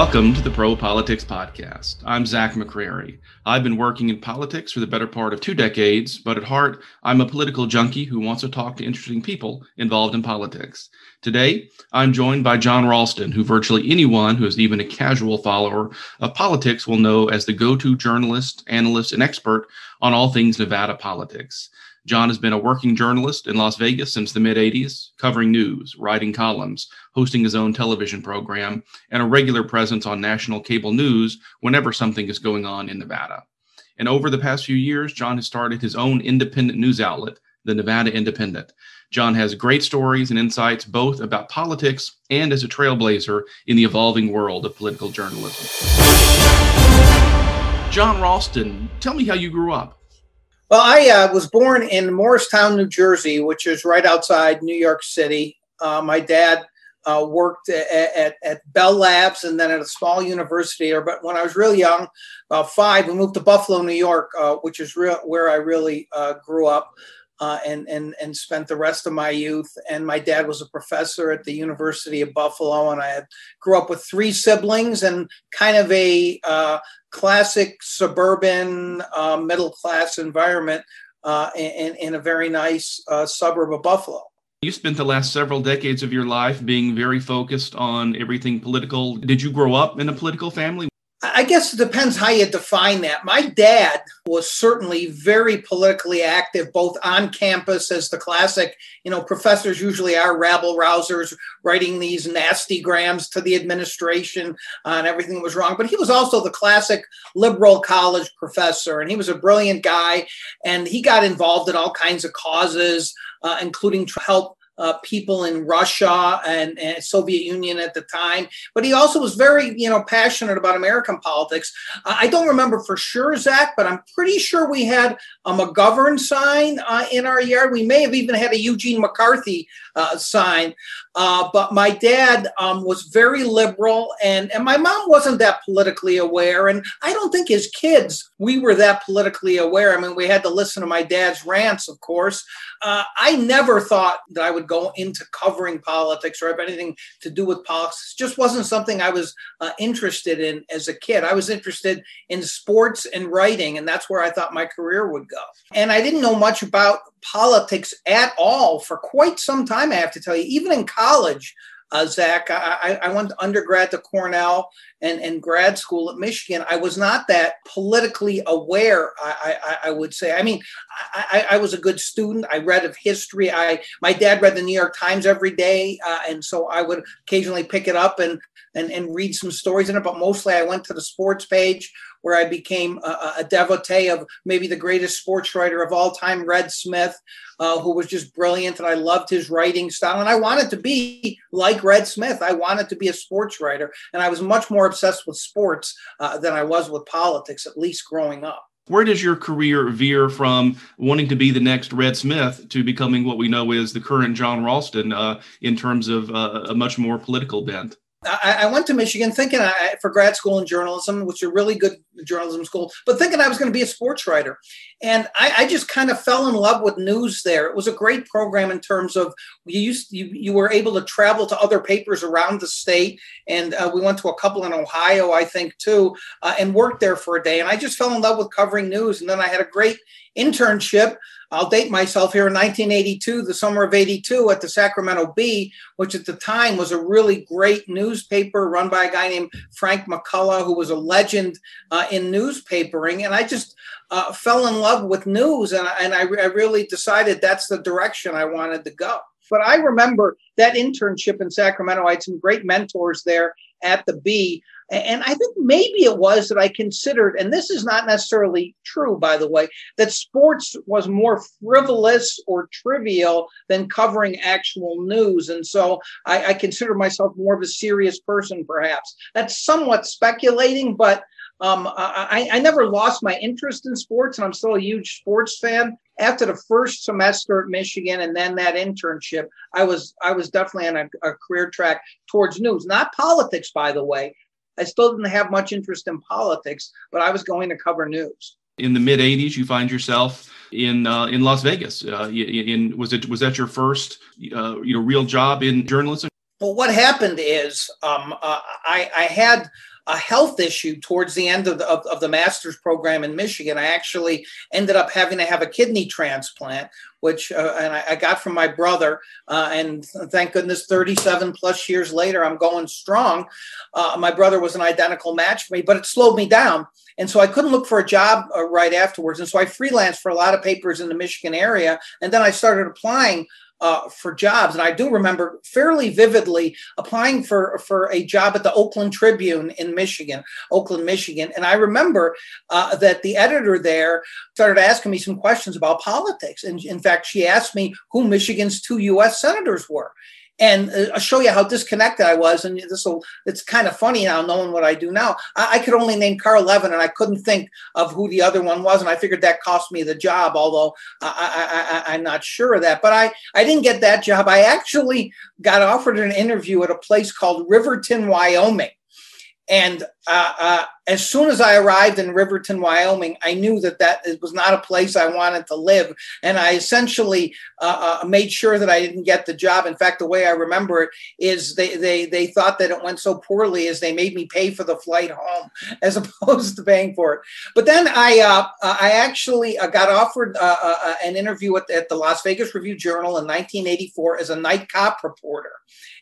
Welcome to the Pro Politics Podcast. I'm Zach McCrary. I've been working in politics for the better part of two decades, but at heart, I'm a political junkie who wants to talk to interesting people involved in politics. Today, I'm joined by Jon Ralston, who virtually anyone who is even a casual follower of politics will know as the go to journalist, analyst, and expert on all things Nevada politics. Jon has been a working journalist in Las Vegas since the mid 80s, covering news, writing columns, hosting his own television program, and a regular presence on national cable news whenever something is going on in Nevada. And over the past few years, Jon has started his own independent news outlet, the Nevada Independent. Jon has great stories and insights both about politics and as a trailblazer in the evolving world of political journalism. Jon Ralston, tell me how you grew up. Well, I uh, was born in Morristown, New Jersey, which is right outside New York City. Uh, my dad uh, worked at, at, at, Bell Labs and then at a small university. But when I was real young, about five, we moved to Buffalo, New York, uh, which is real, where I really uh, grew up. Uh, and and and spent the rest of my youth. And my dad was a professor at the University of Buffalo, and I had, grew up with three siblings and kind of a uh, classic suburban uh, middle class environment uh, in, in a very nice uh, suburb of Buffalo. You spent the last several decades of your life being very focused on everything political. Did you grow up in a political family? I guess it depends how you define that. My dad was certainly very politically active, both on campus as the classic, you know, professors usually are rabble rousers writing these nasty grams to the administration uh, and everything was wrong. But he was also the classic liberal college professor, and he was a brilliant guy, and he got involved in all kinds of causes, uh, including to help uh, people in Russia and, and, Soviet Union at the time. But he also was very, you know, passionate about American politics. I don't remember for sure, Zach, but I'm pretty sure we had a McGovern sign uh, in our yard. We may have even had a Eugene McCarthy uh, sign. Uh, but my dad um, was very liberal, and, and my mom wasn't that politically aware. And I don't think as kids we were that politically aware. I mean, we had to listen to my dad's rants, of course. Uh, I never thought that I would go into covering politics or have anything to do with politics. It just wasn't something I was uh, interested in as a kid. I was interested in sports and writing, and that's where I thought my career would go. And I didn't know much about politics at all for quite some time, I have to tell you. Even in college, uh, Zach, I, I went undergrad to Cornell and, and grad school at Michigan. I was not that politically aware, I, I, I would say. I mean, I, I, was a good student. I read of history. I My dad read the New York Times every day, uh, and so I would occasionally pick it up and, and, and read some stories in it, but mostly I went to the sports page where I became a, a devotee of maybe the greatest sports writer of all time, Red Smith, uh, who was just brilliant, and I loved his writing style. And I wanted to be like Red Smith. I wanted to be a sports writer, and I was much more obsessed with sports uh, than I was with politics, at least growing up. Where does your career veer from wanting to be the next Red Smith to becoming what we know is the current Jon Ralston uh, in terms of uh, a much more political bent? I, I went to Michigan thinking I, for grad school in journalism, which is a really good journalism school, but thinking I was going to be a sports writer. And I, I, just kind of fell in love with news there. It was a great program in terms of you used you, you were able to travel to other papers around the state, and uh, we went to a couple in Ohio, I think, too, uh, and worked there for a day. And I just fell in love with covering news. And then I had a great internship I'll date myself here in 1982, the summer of 82, at the Sacramento Bee, which at the time was a really great newspaper run by a guy named Frank McCulloch, who was a legend uh, in newspapering. And I just uh, fell in love with news, and, and I, I really decided that's the direction I wanted to go. But I remember that internship in Sacramento. I had some great mentors there at the Bee. And I think maybe it was that I considered, and this is not necessarily true, by the way, that sports was more frivolous or trivial than covering actual news. And so I, I consider myself more of a serious person, perhaps. That's somewhat speculating, but um, I, I, never lost my interest in sports, and I'm still a huge sports fan. After the first semester at Michigan and then that internship, I was I was definitely on a, a career track towards news, not politics, by the way. I still didn't have much interest in politics, but I was going to cover news. In the mid '80s, you find yourself in uh, in Las Vegas. Uh, in was it was that your first uh, you know real job in journalism? Well, what happened is um, uh, I, I, had a health issue towards the end of the, of, of the master's program in Michigan. I actually ended up having to have a kidney transplant, which uh, and I, I, got from my brother. Uh, and thank goodness, 37 plus years later, I'm going strong. Uh, my brother was an identical match for me, but it slowed me down. And so I couldn't look for a job uh, right afterwards. And so I freelanced for a lot of papers in the Michigan area. And then I started applying uh, for jobs. And I do remember fairly vividly applying for, for a job at the Oakland Tribune in Michigan, Oakland, Michigan. And I remember uh, that the editor there started asking me some questions about politics. And in fact, she asked me who Michigan's two US senators were and uh, I'll show you how disconnected I was. And this will, it's kind of funny now knowing what I do now. I, I, could only name Carl Levin and I couldn't think of who the other one was. And I figured that cost me the job, although I, I, I'm not sure of that. But I, I didn't get that job. I actually got offered an interview at a place called Riverton, Wyoming. And uh, uh, as soon as I arrived in Riverton, Wyoming, I knew that that was not a place I wanted to live. And I essentially uh, uh, made sure that I didn't get the job. In fact, the way I remember it is they, they, they thought that it went so poorly as they made me pay for the flight home as opposed to paying for it. But then I, I actually got offered an interview at, at the Las Vegas Review Journal in 1984 as a night cop reporter.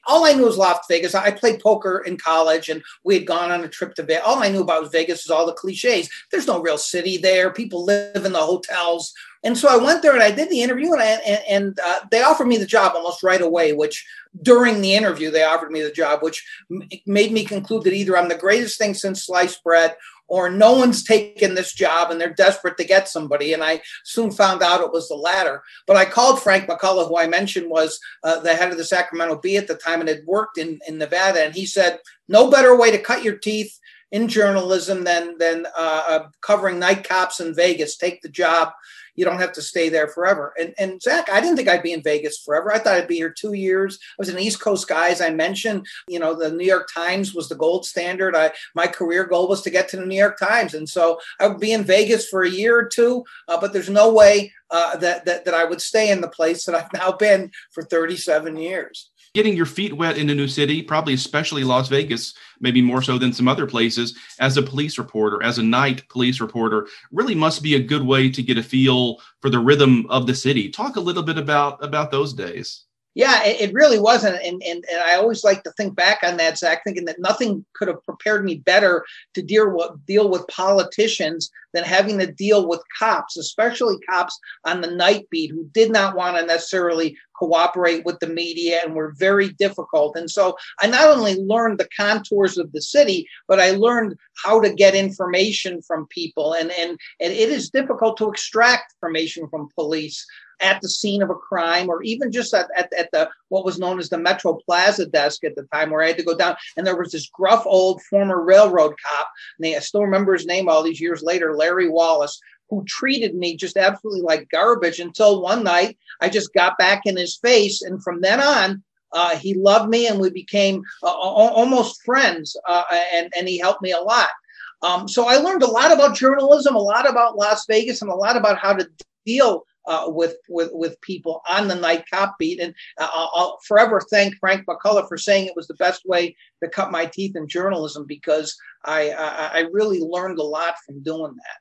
All I knew was Las Vegas. I played poker in college and we had gone on a trip to Vegas. All I knew about Vegas was all the cliches. There's no real city there. People live in the hotels. And so I went there and I did the interview and, I, and, and uh, they offered me the job almost right away, which during the interview, they offered me the job, which m- made me conclude that either I'm the greatest thing since sliced bread or no one's taken this job and they're desperate to get somebody. And I soon found out it was the latter. But I called Frank McCulloch, who I mentioned was uh, the head of the Sacramento Bee at the time and had worked in, in Nevada. And he said, no better way to cut your teeth in journalism than, than uh, uh, covering night cops in Vegas. Take the job you don't have to stay there forever. And, and Zach, I didn't think I'd be in Vegas forever. I thought I'd be here two years. I was an East Coast guy, as I mentioned. You know, the New York Times was the gold standard. I my career goal was to get to the New York Times, and so I would be in Vegas for a year or two. Uh, but there's no way uh, that, that that I would stay in the place that I've now been for 37 years getting your feet wet in a new city, probably especially Las Vegas, maybe more so than some other places, as a police reporter, as a night police reporter, really must be a good way to get a feel for the rhythm of the city. Talk a little bit about about those days. Yeah, it, it really wasn't. And, and, and I always like to think back on that, Zach, thinking that nothing could have prepared me better to deal with, deal with politicians than having to deal with cops, especially cops on the night beat who did not want to necessarily cooperate with the media and were very difficult. And so I not only learned the contours of the city, but I learned how to get information from people. And, and, and it is difficult to extract information from police at the scene of a crime or even just at, at, at, the what was known as the Metro Plaza desk at the time where I had to go down and there was this gruff old former railroad cop and I still remember his name all these years later Larry Wallace who treated me just absolutely like garbage until one night I just got back in his face and from then on uh, he loved me and we became uh, almost friends uh, and, and he helped me a lot. Um, so I learned a lot about journalism, a lot about Las Vegas, and a lot about how to deal uh, with with with people on the night cop beat. And uh, I'll forever thank Frank McCulloch for saying it was the best way to cut my teeth in journalism because I I, I really learned a lot from doing that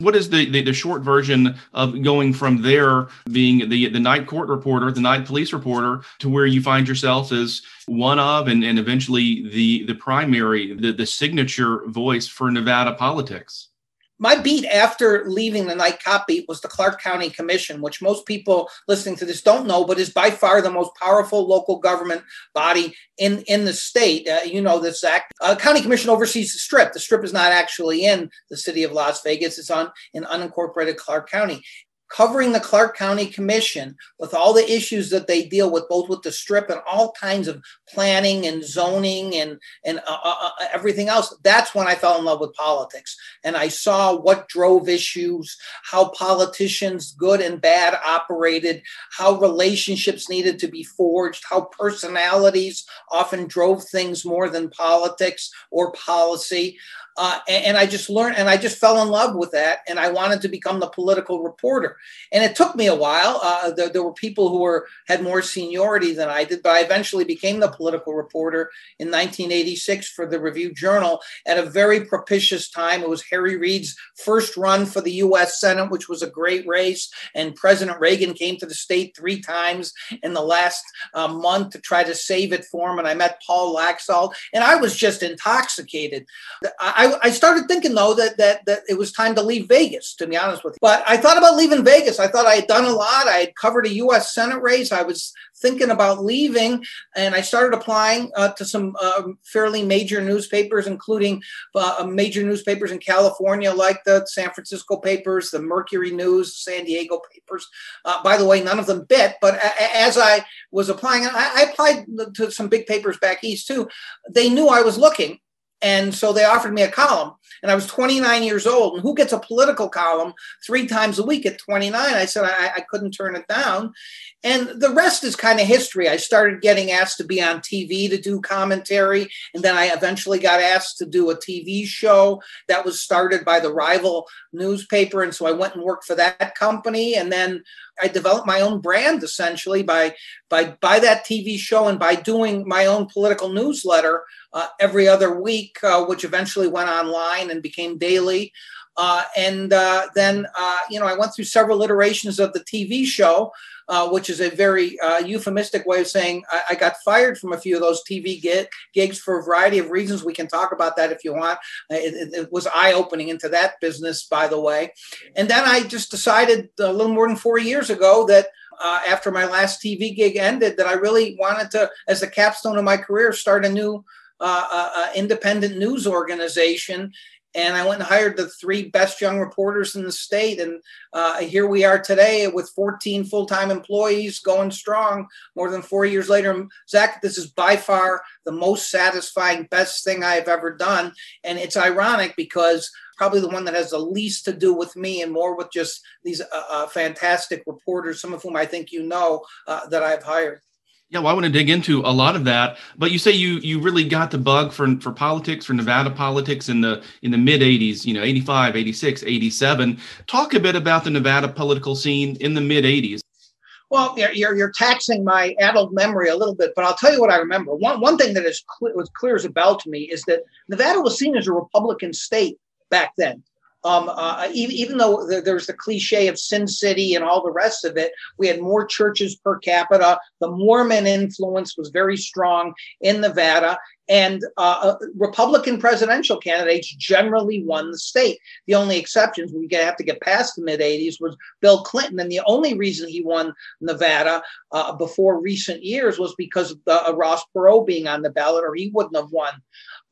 what is the, the, the short version of going from there being the the night court reporter the night police reporter to where you find yourself as one of and, and eventually the the primary the, the signature voice for nevada politics my beat after leaving the night cop beat was the Clark County Commission, which most people listening to this don't know, but is by far the most powerful local government body in, in the state. Uh, you know this, Zach. Uh, County Commission oversees the Strip. The Strip is not actually in the city of Las Vegas; it's on in unincorporated Clark County covering the Clark County Commission with all the issues that they deal with, both with the strip and all kinds of planning and zoning and and uh, uh, uh, everything else. That's when I fell in love with politics, and I saw what drove issues, how politicians, good and bad, operated, how relationships needed to be forged, how personalities often drove things more than politics or policy. Uh, and, and, I just learned, and I just fell in love with that, and I wanted to become the political reporter. And it took me a while. Uh, there, there, were people who were had more seniority than I did, but I eventually became the political reporter in 1986 for the Review Journal at a very propitious time. It was Harry Reid's first run for the U.S. Senate, which was a great race, and President Reagan came to the state three times in the last uh, month to try to save it for him. And I met Paul Laxalt, and I was just intoxicated. I I, started thinking though that, that that it was time to leave Vegas, to be honest with you. But I thought about leaving Vegas. I thought I had done a lot. I had covered a U.S. Senate race. I was thinking about leaving, and I started applying uh, to some uh, fairly major newspapers, including uh, major newspapers in California, like the San Francisco papers, the Mercury News, San Diego papers. Uh, by the way, none of them bit, but a- as I was applying, I-, I applied to some big papers back east too. They knew I was looking and so they offered me a column, and I was 29 years old. And who gets a political column three times a week at 29? I said I, I couldn't turn it down. And the rest is kind of history. I started getting asked to be on TV to do commentary, and then I eventually got asked to do a TV show that was started by the rival newspaper. And so I went and worked for that company, and then I developed my own brand essentially by by by that TV show and by doing my own political newsletter uh, every other week, uh, which eventually went online and became daily. Uh, and uh, then, uh, you know, I went through several iterations of the TV show, uh, which is a very uh, euphemistic way of saying I, I, got fired from a few of those TV gigs for a variety of reasons. We can talk about that if you want. It, it, it was eye opening into that business, by the way. And then I just decided a little more than four years ago that. Uh, after my last TV gig ended, that I really wanted to, as the capstone of my career, start a new uh, independent news organization and I went and hired the three best young reporters in the state. And uh, here we are today with 14 full time employees going strong more than four years later. Zach, this is by far the most satisfying, best thing I've ever done. And it's ironic because probably the one that has the least to do with me and more with just these uh, uh, fantastic reporters, some of whom I think you know uh, that I've hired. Yeah, well, I want to dig into a lot of that. But you say you you really got the bug for for politics, for Nevada politics in the in the mid 80s, you know, 85, 86, 87. Talk a bit about the Nevada political scene in the mid 80s. Well, you're, you're taxing my adult memory a little bit, but I'll tell you what I remember. One, one thing that is clear, was clear as a bell to me is that Nevada was seen as a Republican state back then. Um, uh, even, even, though there's the cliche of Sin City and all the rest of it, we had more churches per capita. The Mormon influence was very strong in Nevada, and uh, uh Republican presidential candidates generally won the state. The only exceptions we have to get past the mid 80s was Bill Clinton, and the only reason he won Nevada uh, before recent years was because of the, uh, Ross Perot being on the ballot, or he wouldn't have won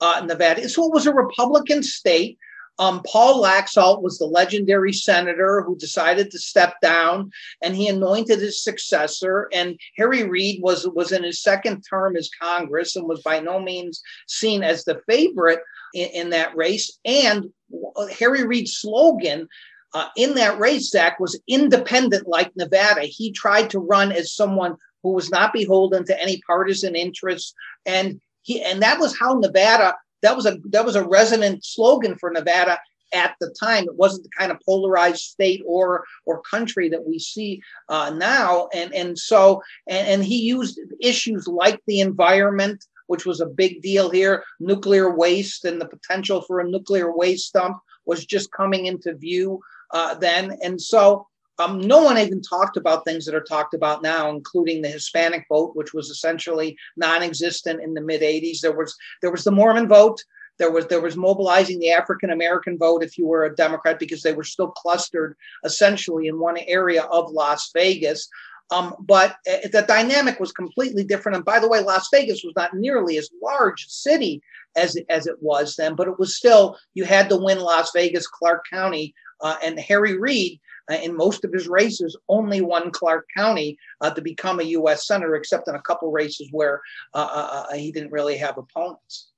uh, Nevada. So it was a Republican state. Um, Paul Laxalt was the legendary senator who decided to step down, and he anointed his successor. And Harry Reid was was in his second term as Congress and was by no means seen as the favorite in, in that race. And Harry Reid's slogan. Uh, in that race, Zach was independent like Nevada. He tried to run as someone who was not beholden to any partisan interests, and he and that was how Nevada that was a that was a resonant slogan for Nevada at the time. It wasn't the kind of polarized state or or country that we see uh, now. And and so and, and he used issues like the environment, which was a big deal here, nuclear waste and the potential for a nuclear waste dump was just coming into view uh, then. And so um, no one even talked about things that are talked about now, including the Hispanic vote, which was essentially non-existent in the mid '80s. There was there was the Mormon vote. There was there was mobilizing the African American vote if you were a Democrat because they were still clustered essentially in one area of Las Vegas. Um, but uh, the dynamic was completely different. And by the way, Las Vegas was not nearly as large a city as it, as it was then, but it was still you had to win Las Vegas, Clark County, uh, and Harry Reid uh, in most of his races, only won Clark County uh, to become a U.S. senator, except in a couple races where uh, uh, he didn't really have opponents.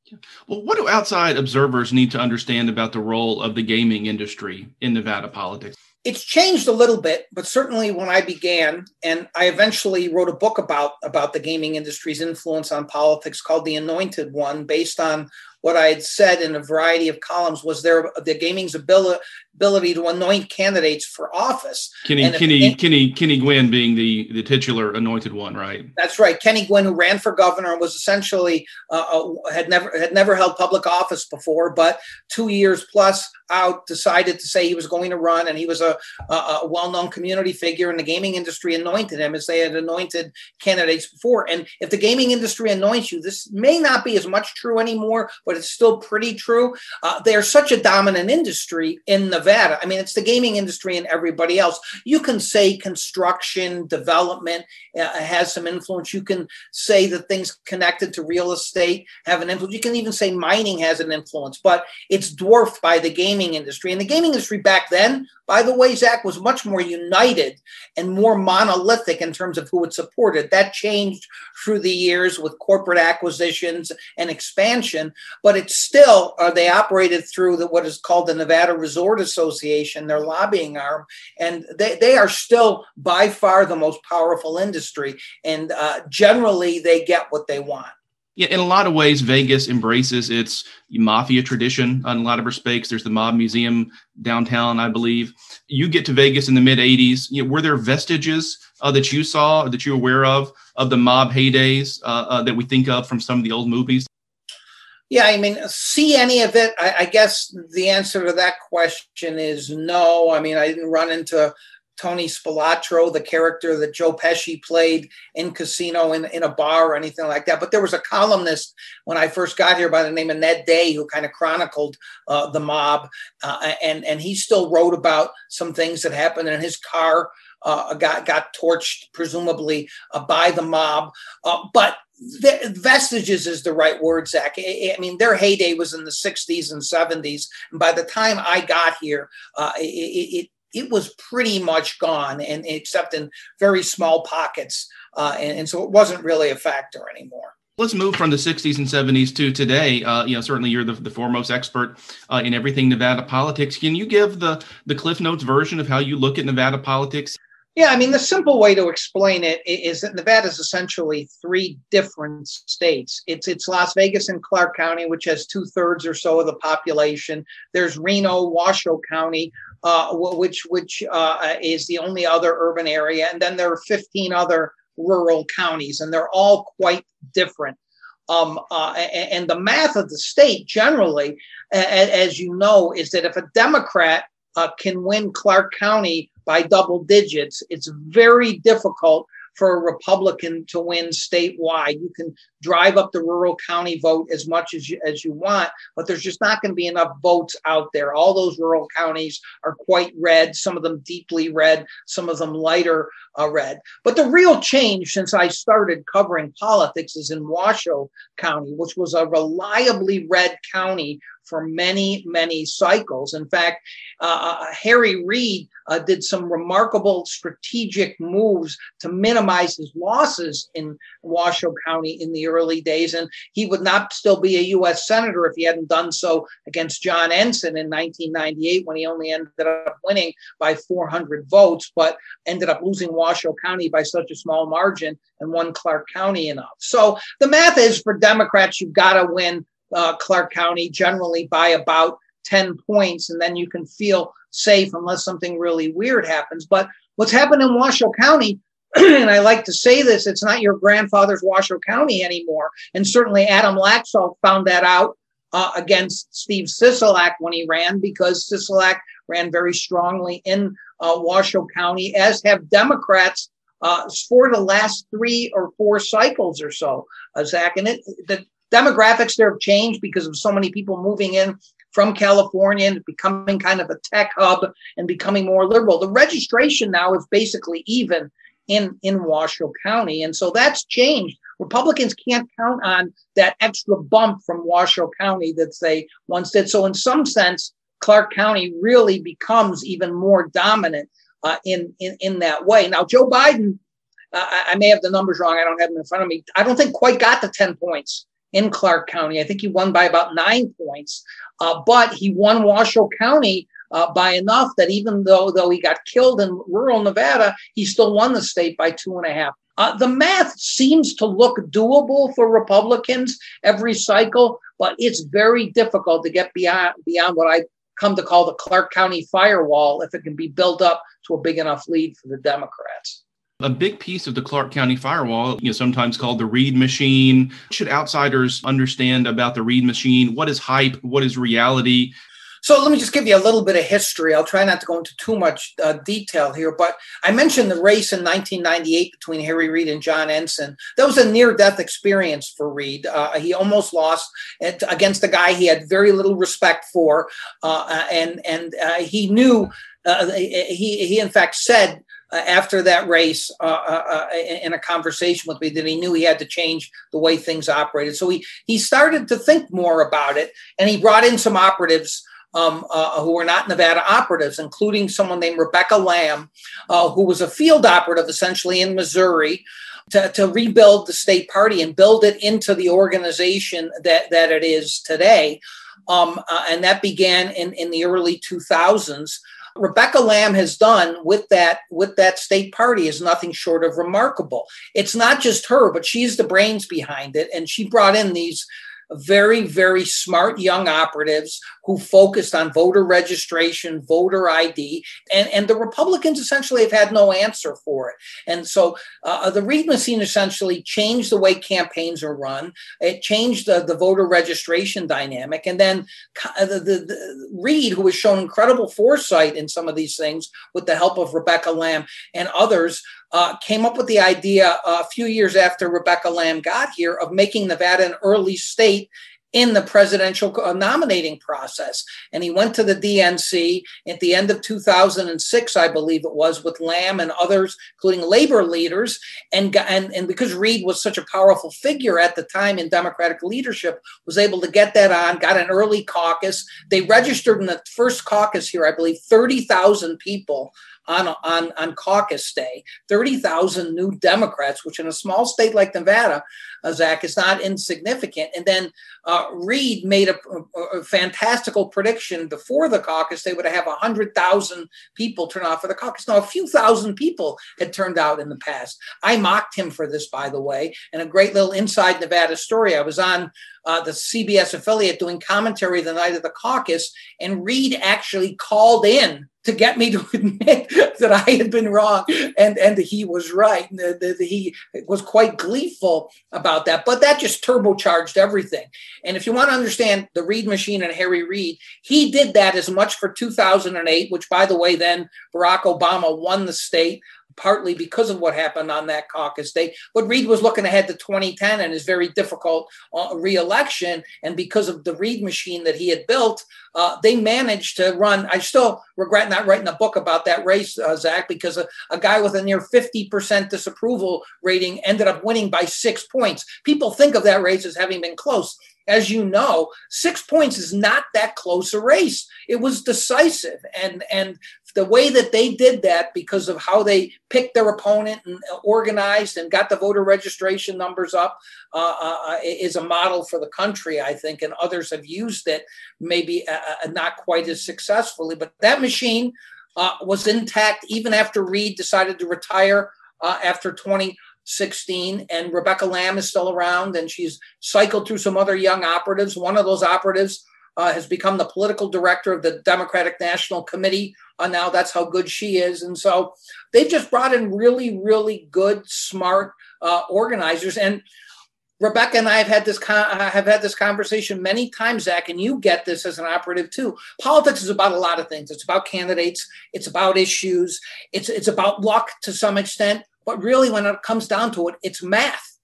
Well, what do outside observers need to understand about the role of the gaming industry in Nevada politics? It's changed a little bit, but certainly when I began, and I eventually wrote a book about about the gaming industry's influence on politics called "The Anointed One," based on what I had said in a variety of columns was their the gaming's ability ability to anoint candidates for office. Kenny Kenny Kenny Kenny Guinn being the the titular anointed one, right? That's right. Kenny Guinn, who ran for governor, was essentially uh, uh, had never had never held public office before, but two years plus out decided to say he was going to run, and he was a, a, a well known community figure, and the gaming industry anointed him as they had anointed candidates before. And if the gaming industry anoints you, this may not be as much true anymore, but it's still pretty true. Uh, they are such a dominant industry in Nevada. I mean, it's the gaming industry and everybody else. You can say construction, development uh, has some influence. You can say that things connected to real estate have an influence. You can even say mining has an influence, but it's dwarfed by the gaming industry. And the gaming industry back then by the way, Zach was much more united and more monolithic in terms of who it supported. That changed through the years with corporate acquisitions and expansion, but it's still, uh, they operated through the, what is called the Nevada Resort Association, their lobbying arm, and they, they are still by far the most powerful industry. And uh, generally, they get what they want. Yeah, in a lot of ways, Vegas embraces its mafia tradition in a lot of respects. There's the Mob Museum downtown, I believe. You get to Vegas in the mid 80s. You know, were there vestiges uh, that you saw, that you're aware of, of the mob heydays uh, uh, that we think of from some of the old movies? Yeah, I mean, see any of it? I, I guess the answer to that question is no. I mean, I didn't run into Tony Spilotro, the character that Joe Pesci played in Casino in, in a bar or anything like that. But there was a columnist when I first got here by the name of Ned Day who kind of chronicled uh, the mob, uh, and and he still wrote about some things that happened in his car. Uh, got got torched, presumably uh, by the mob, uh, but the vestiges is the right word, Zach. I, I, mean, their heyday was in the 60s and 70s. And by the time I got here, uh, it, it, it was pretty much gone, and except in very small pockets, uh, and, and, so it wasn't really a factor anymore. Let's move from the 60s and 70s to today. Uh, you know, certainly you're the, the foremost expert uh, in everything Nevada politics. Can you give the the Cliff Notes version of how you look at Nevada politics? Yeah, I mean, the simple way to explain it is that Nevada is essentially three different states. It's it's Las Vegas and Clark County, which has two thirds or so of the population. There's Reno, Washoe County, uh, which which uh, is the only other urban area, and then there are 15 other rural counties, and they're all quite different. Um, uh, and the math of the state generally, as you know, is that if a Democrat uh, can win Clark County by double digits, it's very difficult for a Republican to win statewide. You can drive up the rural county vote as much as you, as you want, but there's just not going to be enough votes out there. All those rural counties are quite red, some of them deeply red, some of them lighter uh, red. But the real change since I started covering politics is in Washoe County, which was a reliably red county for many, many cycles. In fact, uh, uh, Harry Reid uh, did some remarkable strategic moves to minimize his losses in Washoe County in the early days. And he would not still be a U.S. Senator if he hadn't done so against John Ensign in 1998 when he only ended up winning by 400 votes, but ended up losing Washoe County by such a small margin and won Clark County enough. So the math is for Democrats, you've got to win uh, Clark County generally by about 10 points, and then you can feel safe unless something really weird happens. But what's happened in Washoe County, and I like to say this, it's not your grandfather's Washoe County anymore. And certainly Adam Laxalt found that out uh, against Steve Sisolak when he ran, because Sisolak ran very strongly in uh, Washoe County, as have Democrats uh, for the last three or four cycles or so, uh, Zach. And it, the demographics there have changed because of so many people moving in from California and becoming kind of a tech hub and becoming more liberal. The registration now is basically even in, in Washoe County. And so that's changed. Republicans can't count on that extra bump from Washoe County that they once did. So, in some sense, Clark County really becomes even more dominant uh, in, in, in that way. Now, Joe Biden, uh, I may have the numbers wrong. I don't have them in front of me. I don't think quite got the 10 points in Clark County. I think he won by about nine points, uh, but he won Washoe County uh, by enough that even though though he got killed in rural Nevada, he still won the state by two and a half Uh, the math seems to look doable for Republicans every cycle, but it's very difficult to get beyond beyond what I come to call the Clark County firewall if it can be built up to a big enough lead for the Democrats. A big piece of the Clark County firewall, you know, sometimes called the Reid machine. Should outsiders understand about the Reid machine? What is hype? What is reality? So let me just give you a little bit of history. I'll try not to go into too much uh, detail here, but I mentioned the race in 1998 between Harry Reid and John Ensign. That was a near-death experience for Reid. Uh, he almost lost against a guy he had very little respect for, uh, and and uh, he knew. Uh, he he in fact said after that race uh, uh, uh in a conversation with me that he knew he had to change the way things operated. So he he started to think more about it, and he brought in some operatives um, uh, who were not Nevada operatives, including someone named Rebecca Lamb, uh, who was a field operative essentially in Missouri. To, to rebuild the state party and build it into the organization that, that it is today. Um, uh, and that began in, in the early 2000s. Rebecca Lamb has done with that with that state party is nothing short of remarkable. It's not just her, but she's the brains behind it, and she brought in these very, very smart young operatives who focused on voter registration, voter ID, and, and the Republicans essentially have had no answer for it. And so uh, the Reid machine essentially changed the way campaigns are run. It changed the, the voter registration dynamic. And then uh, the, the, the Reid, who has shown incredible foresight in some of these things with the help of Rebecca Lamb and others, uh, came up with the idea a few years after Rebecca Lamb got here of making Nevada an early state in the presidential uh, nominating process. And he went to the DNC at the end of 2006, I believe it was, with Lamb and others, including labor leaders. And, and, and because Reid was such a powerful figure at the time in Democratic leadership, was able to get that on, got an early caucus. They registered in the first caucus here, I believe, 30,000 people on, on, on caucus day, 30,000 new Democrats, which in a small state like Nevada, uh, Zach, is not insignificant. And then uh, made a, a, fantastical prediction before the caucus, they would have 100,000 people turn out for the caucus. Now, a few thousand people had turned out in the past. I mocked him for this, by the way, and a great little inside Nevada story. I was on uh, the CBS affiliate doing commentary the night of the caucus, and Reid actually called in to get me to admit that I had been wrong and, and he was right. And the, the, he was quite gleeful about that. But that just turbocharged everything. And if you want to understand the Reid machine and Harry Reid, he did that as much for 2008, which, by the way, then Barack Obama won the state partly because of what happened on that caucus day. But Reid was looking ahead to 2010 and his very difficult uh, reelection. And because of the Reid machine that he had built, uh, they managed to run. I still regret not writing a book about that race, uh, Zach, because a, a, guy with a near 50% disapproval rating ended up winning by six points. People think of that race as having been close. As you know, six points is not that close a race. It was decisive, and and the way that they did that because of how they picked their opponent and organized and got the voter registration numbers up uh, uh, uh is a model for the country, I think, and others have used it maybe uh, uh not quite as successfully. But that machine uh, was intact even after Reid decided to retire after 2016, and Rebecca Lamb is still around, and she's cycled through some other young operatives. One of those operatives uh, has become the political director of the Democratic National Committee. Uh, now that's how good she is, and so they've just brought in really, really good, smart uh, organizers. And Rebecca and I have had this con- uh, have had this conversation many times, Zach, and you get this as an operative too. Politics is about a lot of things. It's about candidates. It's about issues. It's it's about luck to some extent. But really, when it comes down to it, it's math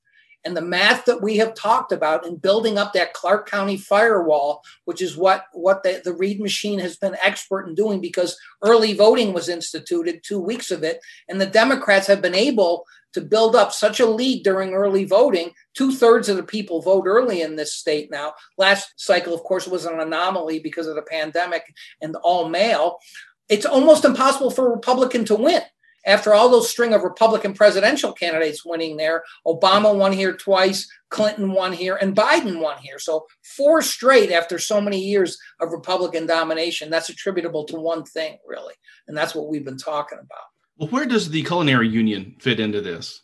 and the math that we have talked about in building up that Clark County firewall, which is what, what the, the Reid machine has been expert in doing because early voting was instituted, two weeks of it. And the Democrats have been able to build up such a lead during early voting. Two thirds of the people vote early in this state now. Last cycle, of course, was an anomaly because of the pandemic and all mail. It's almost impossible for a Republican to win after all those string of Republican presidential candidates winning there, Obama won here twice, Clinton won here, and Biden won here. So four straight after so many years of Republican domination. That's attributable to one thing, really. And that's what we've been talking about. Well, where does the culinary union fit into this?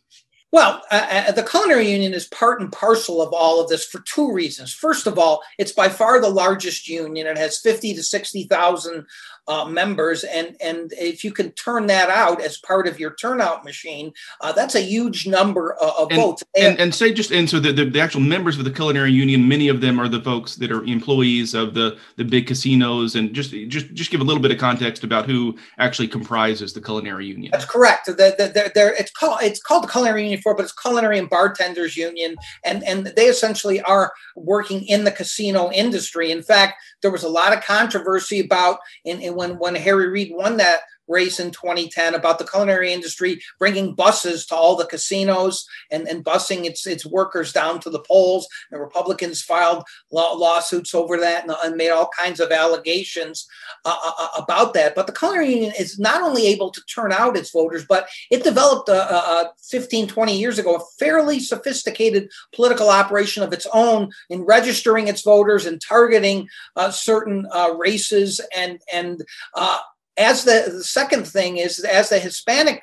Well, uh, uh, the culinary union is part and parcel of all of this for two reasons. First of all, it's by far the largest union. It has 50 to 60,000 uh, members, and and if you can turn that out as part of your turnout machine, uh, that's a huge number of, of and, votes. And, and, say just and so the, the, the actual members of the culinary union, many of them are the folks that are employees of the the big casinos, and just just just give a little bit of context about who actually comprises the culinary union. That's correct. The, the, the, it's called it's called the culinary union for, but it's culinary and bartenders union, and and they essentially are working in the casino industry. In fact, there was a lot of controversy about in, in when when Harry Reid won that race in 2010 about the culinary industry bringing buses to all the casinos and, and busing its, its workers down to the polls. The Republicans filed law, lawsuits over that and, and, made all kinds of allegations uh, uh, uh, about that. But the culinary union is not only able to turn out its voters, but it developed a 15, 20 years ago a fairly sophisticated political operation of its own in registering its voters and targeting uh, certain uh, races and and uh, as the, the second thing is as the Hispanic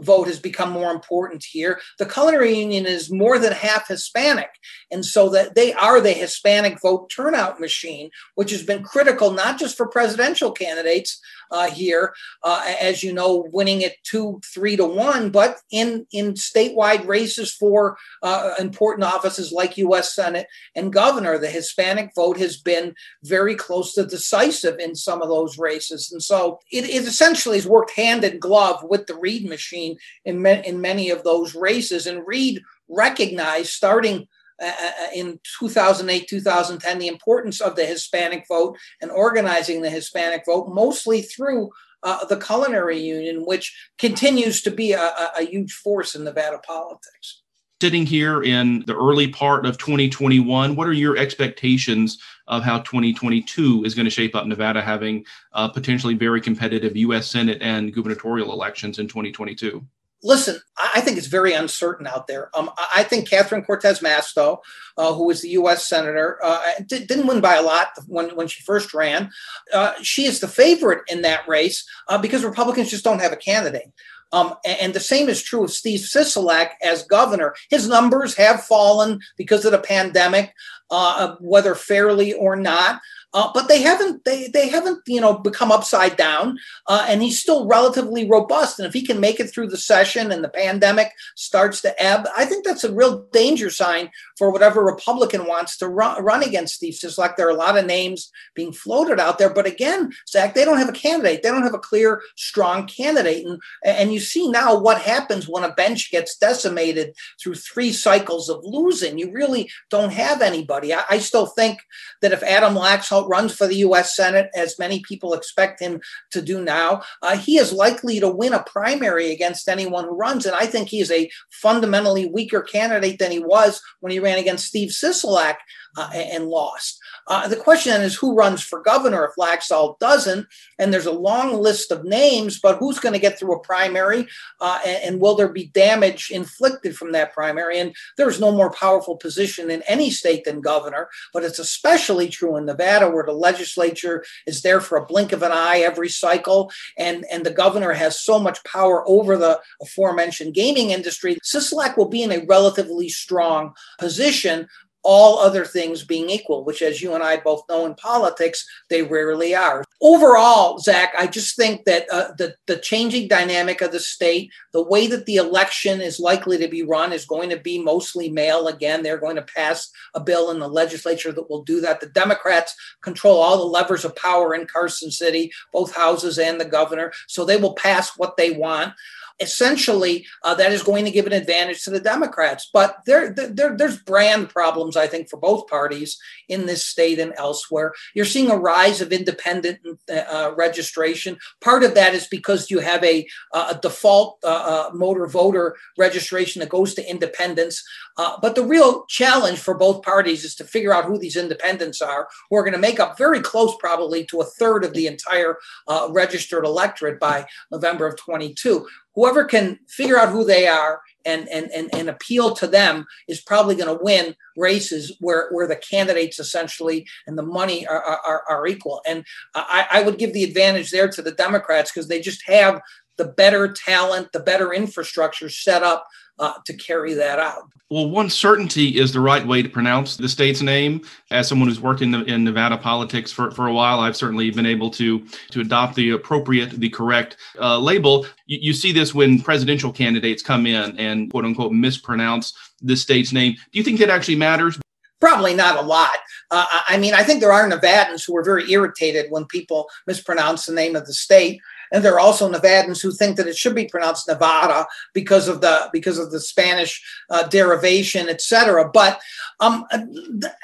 vote has become more important here. The culinary union is more than half Hispanic. And so that they are the Hispanic vote turnout machine, which has been critical not just for presidential candidates uh, here, uh, as you know, winning it two, three to one, but in, in statewide races for uh, important offices like U.S. Senate and governor, the Hispanic vote has been very close to decisive in some of those races. And so it, it essentially has worked hand in glove with the Reid machine in, in many of those races. And Reid recognized starting uh, uh, uh in 2008, 2010, the importance of the Hispanic vote and organizing the Hispanic vote, mostly through uh, the Culinary Union, which continues to be a, a, huge force in Nevada politics. Sitting here in the early part of 2021, what are your expectations of how 2022 is going to shape up Nevada having uh, potentially very competitive U.S. Senate and gubernatorial elections in 2022? Listen, I think it's very uncertain out there. Um, I think Catherine Cortez Masto, uh, who was the U.S. senator, uh, didn't win by a lot when, when she first ran. Uh, she is the favorite in that race uh, because Republicans just don't have a candidate. Um, and the same is true of Steve Sisolak as governor. His numbers have fallen because of the pandemic, uh, whether fairly or not. Uh, but they haven't they they haven't you know become upside down uh, and he's still relatively robust. And if he can make it through the session and the pandemic starts to ebb i think that's a real danger sign for whatever republican wants to run, run against steve like there are a lot of names being floated out there. But again zach they don't have a candidate. They don't have a clear strong candidate. And and you see now what happens when a bench gets decimated through three cycles of losing. You really don't have anybody. I, I still think that if adam laxalt runs for the U.S. Senate, as many people expect him to do now, uh, he is likely to win a primary against anyone who runs. And I think he is a fundamentally weaker candidate than he was when he ran against Steve Sisolak uh, and lost. Uh, the question then is who runs for governor if Laxalt doesn't? And there's a long list of names, but who's going to get through a primary? Uh, and, and, will there be damage inflicted from that primary? And there's no more powerful position in any state than governor, but it's especially true in Nevada where the legislature is there for a blink of an eye every cycle. And, and the governor has so much power over the aforementioned gaming industry. Sisolak will be in a relatively strong position, all other things being equal, which, as you and I both know in politics, they rarely are. Overall, Zach, I just think that uh, the, the changing dynamic of the state, the way that the election is likely to be run is going to be mostly mail Again, they're going to pass a bill in the legislature that will do that. The Democrats control all the levers of power in Carson City, both houses and the governor, so they will pass what they want essentially uh, that is going to give an advantage to the Democrats. But there, there, there's brand problems, I think, for both parties in this state and elsewhere. You're seeing a rise of independent uh, registration. Part of that is because you have a, a default uh, uh motor voter registration that goes to independents. Uh, but the real challenge for both parties is to figure out who these independents are, who are going to make up very close, probably, to a third of the entire uh, registered electorate by November of 22 whoever can figure out who they are and and and, and appeal to them is probably going to win races where where the candidates essentially and the money are are, are equal. And I, I would give the advantage there to the democrats because they just have the better talent the better infrastructure set up uh, to carry that out. Well, one certainty is the right way to pronounce the state's name. As someone who's worked in, the, in Nevada politics for, for a while, I've certainly been able to to adopt the appropriate, the correct uh, label. You, you see this when presidential candidates come in and quote unquote mispronounce the state's name. Do you think that actually matters? Probably not a lot. Uh, I mean, I think there are Nevadans who are very irritated when people mispronounce the name of the state and there are also Nevadans who think that it should be pronounced Nevada because of the because of the Spanish uh, derivation, etc. But um,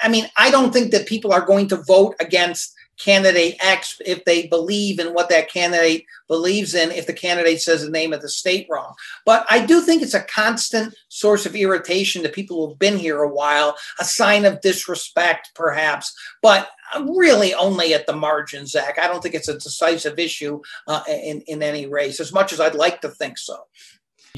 I mean, I don't think that people are going to vote against candidate X if they believe in what that candidate believes in, if the candidate says the name of the state wrong. But I do think it's a constant source of irritation to people who've been here a while, a sign of disrespect, perhaps. But really only at the margin, Zach. I don't think it's a decisive issue uh, in, in any race, as much as I'd like to think so.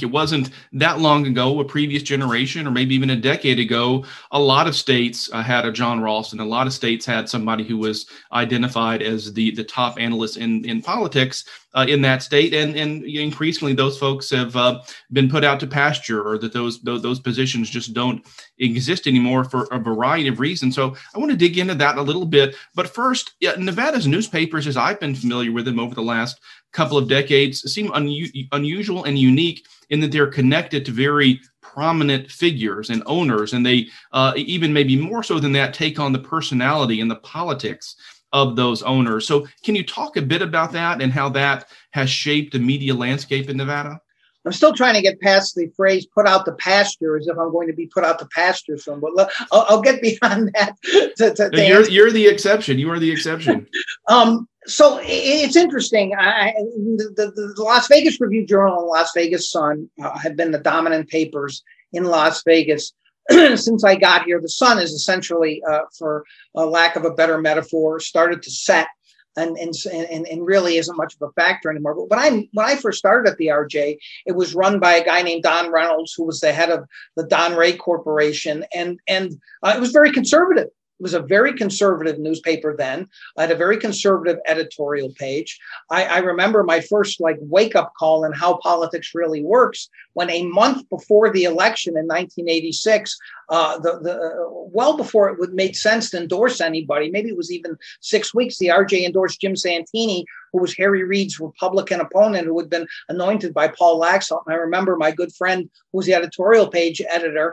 It wasn't that long ago, a previous generation, or maybe even a decade ago, a lot of states uh, had a Jon Ralston. A lot of states had somebody who was identified as the, the top analyst in, in politics uh, in that state. And, and increasingly, those folks have uh, been put out to pasture or that those, those, those positions just don't exist anymore for a variety of reasons. So I want to dig into that a little bit. But first, yeah, Nevada's newspapers, as I've been familiar with them over the last couple of decades, seem un- unusual and unique in that they're connected to very prominent figures and owners, and they uh, even maybe more so than that take on the personality and the politics of those owners. So, can you talk a bit about that and how that has shaped the media landscape in Nevada? I'm still trying to get past the phrase "put out the pasture" as if I'm going to be put out the pasture soon. But I'll, I'll get beyond that. To, to, to you're, you're, the exception. You are the exception. um, so it's interesting. I, the, the, Las Vegas Review Journal and Las Vegas Sun uh, have been the dominant papers in Las Vegas since I got here. The Sun is essentially, uh, for a lack of a better metaphor, started to set and, and, and, and really isn't much of a factor anymore. But when I, when I first started at the RJ, it was run by a guy named Don Reynolds, who was the head of the Donrey Corporation. And, and uh, it was very conservative. It was a very conservative newspaper then. I had a very conservative editorial page. I, I remember my first like wake up call and how politics really works when a month before the election in 1986, uh, the, the well before it would make sense to endorse anybody, maybe it was even six weeks, the RJ endorsed Jim Santini, who was Harry Reid's Republican opponent, who had been anointed by Paul Laxalt. And I remember my good friend, who was the editorial page editor,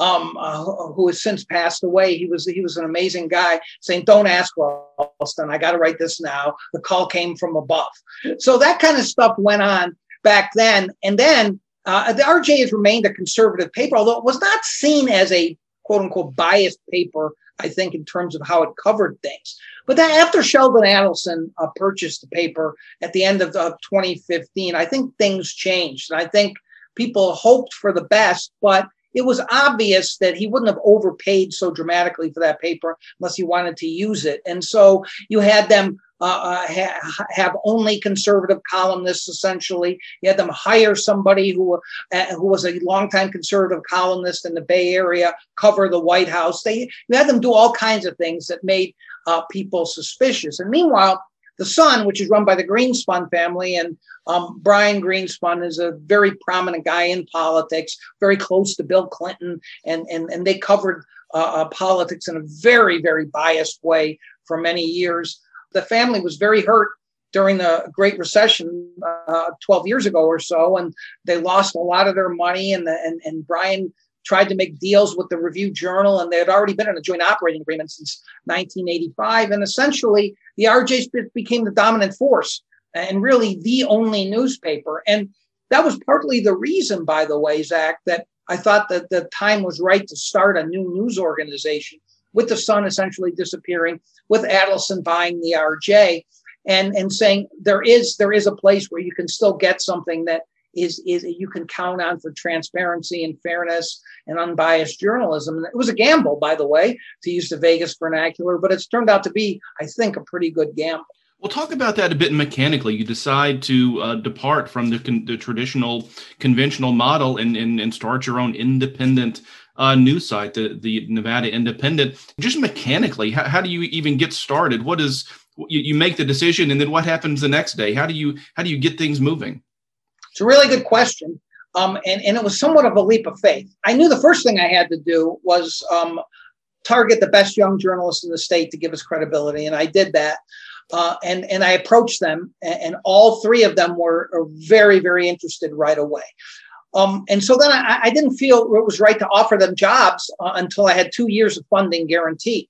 um, uh, who has since passed away. He was he was an amazing guy, saying, "Don't ask Ralston. I got to write this now." The call came from above. So that kind of stuff went on back then, and then uh, the RJ has remained a conservative paper, although it was not seen as a quote unquote biased paper, I think, in terms of how it covered things. But then after Sheldon Adelson uh, purchased the paper at the end of uh, 2015, I think things changed. And I think people hoped for the best, but it was obvious that he wouldn't have overpaid so dramatically for that paper unless he wanted to use it. And so you had them uh, uh, ha- have only conservative columnists. Essentially, you had them hire somebody who uh, who was a longtime conservative columnist in the Bay Area cover the White House. They you had them do all kinds of things that made uh, people suspicious. And meanwhile, the Sun, which is run by the Greenspun family, and um, Brian Greenspun is a very prominent guy in politics, very close to Bill Clinton, and and and they covered uh, uh, politics in a very very biased way for many years. The family was very hurt during the Great Recession uh, 12 years ago or so, and they lost a lot of their money. And, the, and, and Brian tried to make deals with the Review Journal, and they had already been in a joint operating agreement since 1985. And essentially, the RJ became the dominant force and really the only newspaper. And that was partly the reason, by the way, Zach, that I thought that the time was right to start a new news organization with the Sun essentially disappearing, with Adelson buying the RJ, and and saying there is there is a place where you can still get something that is is you can count on for transparency and fairness and unbiased journalism. And it was a gamble, by the way, to use the Vegas vernacular, but it's turned out to be, I think, a pretty good gamble. We'll talk about that a bit mechanically. You decide to uh, depart from the, con- the traditional conventional model and, and, and start your own independent uh, news site, the, the Nevada Independent. Just mechanically, how, how do you even get started? What is you, you make the decision, and then what happens the next day? How do you how do you get things moving? It's a really good question. Um, and, and it was somewhat of a leap of faith. I knew the first thing I had to do was um, target the best young journalists in the state to give us credibility. And I did that. Uh, and, and I approached them, and, and, all three of them were very, very interested right away. Um, and so then I, I, didn't feel it was right to offer them jobs uh, until I had two years of funding guaranteed.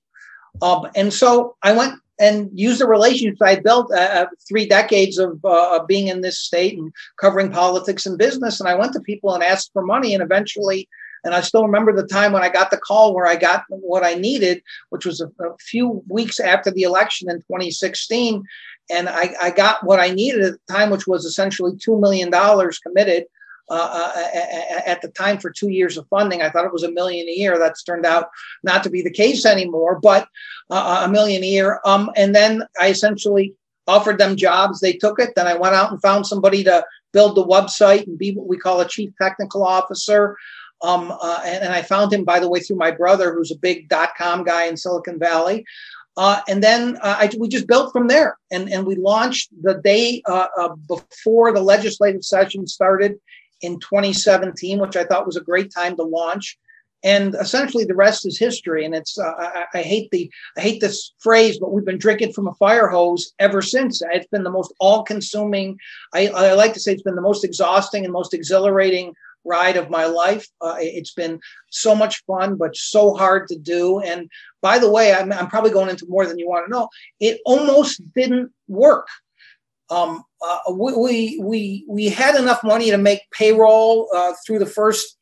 Um, and so I went and used the relationships I built uh, uh, three decades of uh, being in this state and covering politics and business. And I went to people and asked for money, and eventually, and I still remember the time when I got the call where I got what I needed, which was a, a few weeks after the election in 2016. And I, I got what I needed at the time, which was essentially $2 million committed uh, uh at the time for two years of funding. I thought it was a million a year. That's turned out not to be the case anymore, but uh, uh, a million a year. Um, and then I essentially offered them jobs. They took it. Then I went out and found somebody to build the website and be what we call a chief technical officer. Um, uh, and, and, I found him, by the way, through my brother, who's a big dot com guy in Silicon Valley. Uh, and then uh, I, we just built from there. And, and we launched the day uh, before the legislative session started in 2017, which I thought was a great time to launch. And essentially, the rest is history. And it's uh, I, I, hate the I hate this phrase, but we've been drinking from a fire hose ever since. It's been the most all-consuming. I, I like to say it's been the most exhausting and most exhilarating ride of my life. Uh, it's been so much fun, but so hard to do. And by the way, I'm, I'm probably going into more than you want to know. It almost didn't work um, uh, we, we, we had enough money to make payroll uh, through the first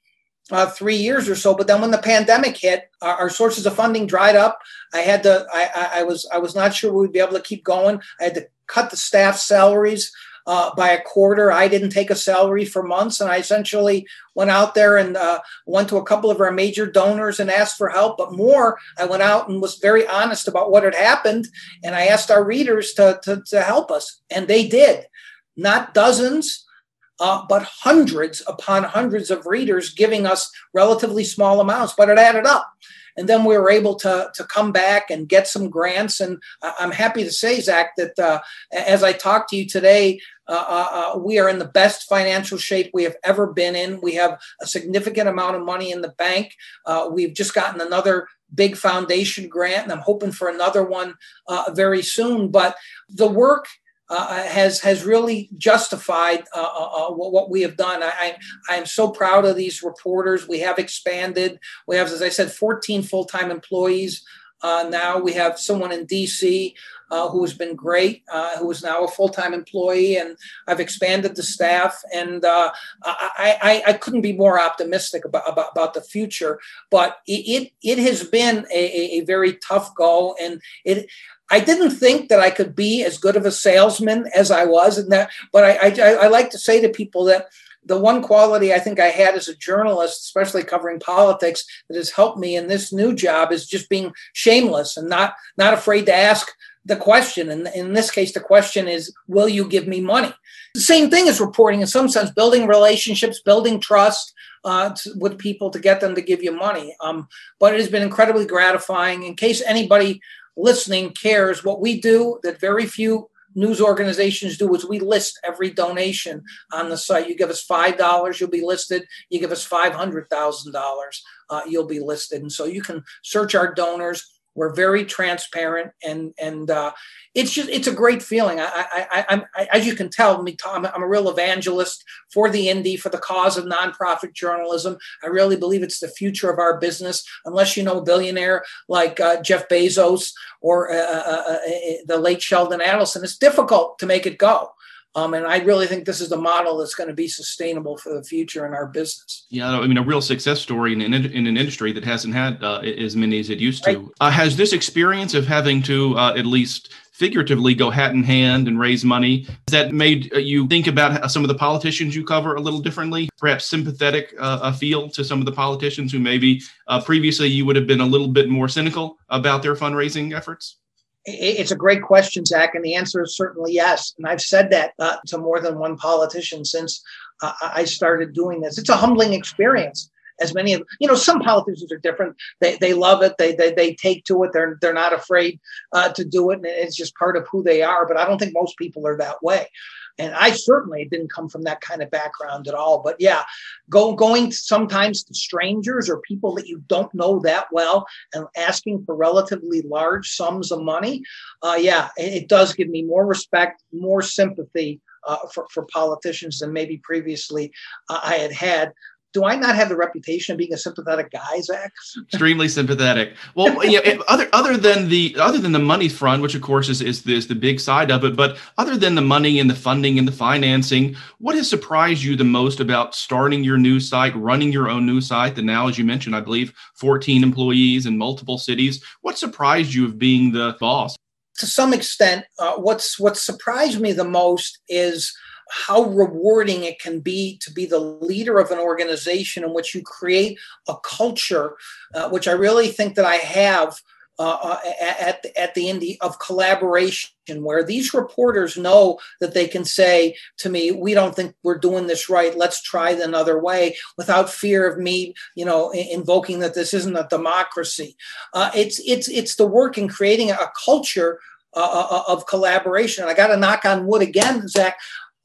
uh, three years or so. But then when the pandemic hit, our, our, sources of funding dried up. I had to. I, I, was. I was not sure we'd be able to keep going. I had to cut the staff salaries uh, by a quarter. I didn't take a salary for months, and I essentially went out there and uh, went to a couple of our major donors and asked for help. But more, I went out and was very honest about what had happened, and I asked our readers to to, to help us, and they did. Not dozens, uh, but hundreds upon hundreds of readers giving us relatively small amounts, but it added up. And then we were able to, to come back and get some grants. And I'm happy to say, Zach, that uh, as I talk to you today, uh, uh, uh, we are in the best financial shape we have ever been in. We have a significant amount of money in the bank. Uh, we've just gotten another big foundation grant, and I'm hoping for another one uh, very soon. But the work uh, has has really justified uh, uh, what, what, we have done. I, I am so proud of these reporters. We have expanded. We have, as I said, 14 full time employees. now we have someone in DC uh, who has been great, uh, who is now a full time employee, and I've expanded the staff. And uh, I, I, I, couldn't be more optimistic about, about, about the future. But it, it, it has been a, a, very tough goal, and it. I didn't think that I could be as good of a salesman as I was, and that. But I, I, I like to say to people that the one quality I think I had as a journalist, especially covering politics, that has helped me in this new job is just being shameless and not not afraid to ask the question. And in this case, the question is, will you give me money? The same thing as reporting in some sense, building relationships, building trust uh, with people to get them to give you money. Um, but it has been incredibly gratifying. In case anybody listening cares, what we do that very few news organizations do is we list every donation on the site. You give us five dollars, you'll be listed. You give us five hundred thousand uh, dollars, you'll be listed. And so you can search our donors we're very transparent, and and uh, it's just it's a great feeling. I, I, I, I as you can tell, me, I'm, I'm a real evangelist for the indie, for the cause of nonprofit journalism. I really believe it's the future of our business. Unless you know a billionaire like uh, Jeff Bezos or uh, uh, uh, uh the late Sheldon Adelson, it's difficult to make it go. Um, and I really think this is the model that's going to be sustainable for the future in our business. Yeah, I mean, a real success story in an, in an industry that hasn't had uh, as many as it used to. Right. Uh, has this experience of having to uh, at least figuratively go hat in hand and raise money has that made uh, you think about some of the politicians you cover a little differently perhaps sympathetic uh, a feel to some of the politicians who maybe uh, previously you would have been a little bit more cynical about their fundraising efforts it's a great question, Zach, and the answer is certainly yes. And I've said that uh, to more than one politician since uh, I started doing this. It's a humbling experience. As many of you know, some politicians are different. They, they love it. They, they they take to it. They're they're not afraid uh, to do it, and it's just part of who they are. But I don't think most people are that way. And I certainly didn't come from that kind of background at all. But yeah, go going sometimes to strangers or people that you don't know that well and asking for relatively large sums of money. Uh, yeah, it, it, does give me more respect, more sympathy uh, for, for politicians than maybe previously uh, I had had do I not have the reputation of being a sympathetic guy, Zach? Extremely sympathetic. Well, you know, other other than the other than the money front, which of course is, is is the big side of it, but other than the money and the funding and the financing, what has surprised you the most about starting your new site, running your own new site? And now, as you mentioned, I believe 14 employees in multiple cities. What surprised you of being the boss? To some extent, uh, what's what surprised me the most is how rewarding it can be to be the leader of an organization in which you create a culture, uh, which I really think that I have uh, uh at, at the Indy of collaboration, where these reporters know that they can say to me, "We don't think we're doing this right. Let's try another way," without fear of me, you know, invoking that this isn't a democracy. Uh, it's it's it's the work in creating a culture uh, uh, of collaboration. And I got to knock on wood again, Zach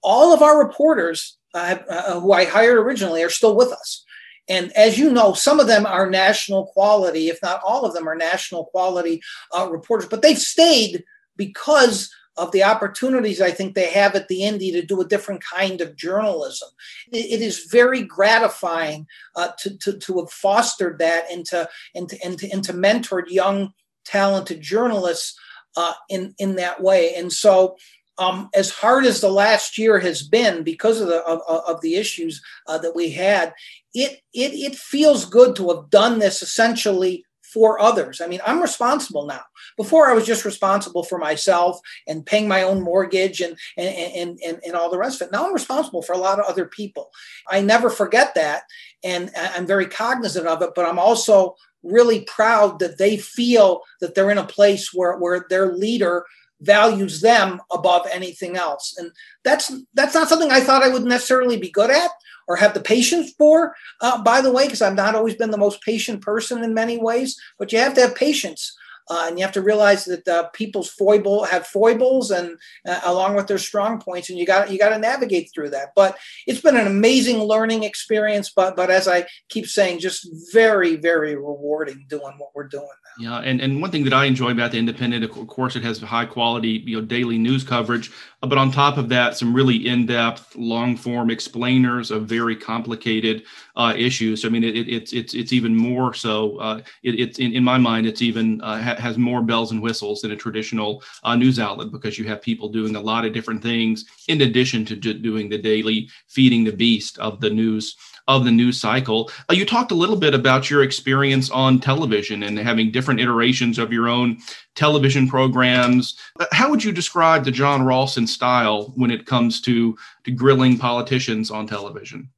all of our reporters uh, uh, who I hired originally are still with us. And as you know, some of them are national quality, if not all of them are national quality uh, reporters, but they've stayed because of the opportunities I think they have at the Indy to do a different kind of journalism. it, it is very gratifying uh, to, to, to have fostered that and to, and to, and to, and to young, talented journalists uh, in, in that way. And so um, as hard as the last year has been because of the of, of the issues uh, that we had, it it it feels good to have done this essentially for others. I mean, I'm responsible now. Before I was just responsible for myself and paying my own mortgage and and and and, and all the rest of it. Now I'm responsible for a lot of other people. I never forget that, and I'm very cognizant of it. But I'm also really proud that they feel that they're in a place where where their leader values them above anything else. And that's that's not something i thought i would necessarily be good at or have the patience for uh, by the way because i've not always been the most patient person in many ways but you have to have patience uh, and you have to realize that uh, people's foible have foibles and uh, along with their strong points and you got you got to navigate through that but it's been an amazing learning experience but but as i keep saying just very very rewarding doing what we're doing yeah, and, and one thing that I enjoy about the Independent, of course, it has high quality, you know, daily news coverage. But on top of that, some really in-depth, long-form explainers of very complicated uh, issues. I mean, it, it, it's it's it's even more so. Uh, it, it's in, in my mind, it's even uh, ha- has more bells and whistles than a traditional uh, news outlet because you have people doing a lot of different things in addition to doing the daily feeding the beast of the news of the news cycle. Uh, you talked a little bit about your experience on television and having different iterations of your own television programs. Uh, how would you describe the Jon Ralston style when it comes to, to grilling politicians on television?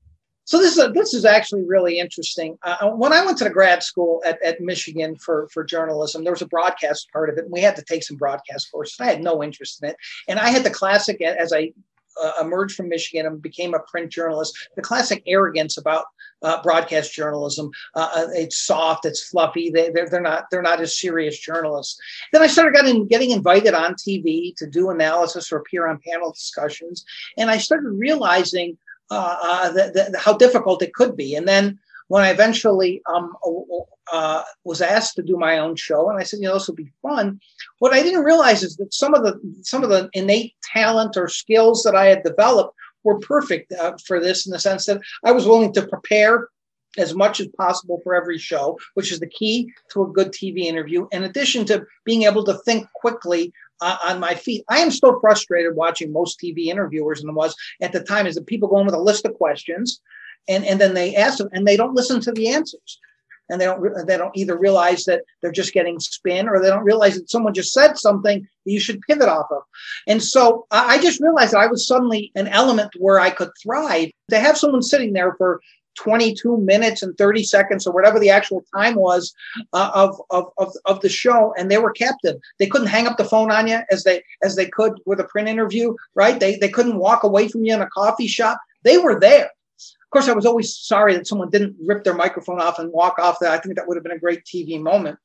So this is a, this is actually really interesting. Uh, uh, when I went to the grad school at, at Michigan for for journalism, there was a broadcast part of it, and we had to take some broadcast courses. I had no interest in it, and I had the classic as I uh, emerged from Michigan and became a print journalist, the classic arrogance about uh, broadcast journalism. Uh, uh it's soft, it's fluffy. They, they're, they're not they're not as serious journalists. Then I started getting getting invited on TV to do analysis or appear on panel discussions, and I started realizing uh, uh, that, that, how difficult it could be. And then when I eventually um, uh, was asked to do my own show, and I said, you know, this will be fun. What I didn't realize is that some of the some of the innate talent or skills that I had developed were perfect uh, for this in the sense that I was willing to prepare as much as possible for every show, which is the key to a good TV interview. In addition to being able to think quickly uh, on my feet, I am still frustrated watching most TV interviewers, and was at the time, is that people go in with a list of questions, and and then they ask them, and they don't listen to the answers and they don't they don't either realize that they're just getting spin or they don't realize that someone just said something that you should pivot off of. And so I just realized that I was suddenly an element where I could thrive. To have someone sitting there for 22 minutes and 30 seconds or whatever the actual time was uh, of, of, of, of the show and they were captive they couldn't hang up the phone on you as they as they could with a print interview right they, they couldn't walk away from you in a coffee shop they were there Of course, I was always sorry that someone didn't rip their microphone off and walk off. That I think that would have been a great TV moment.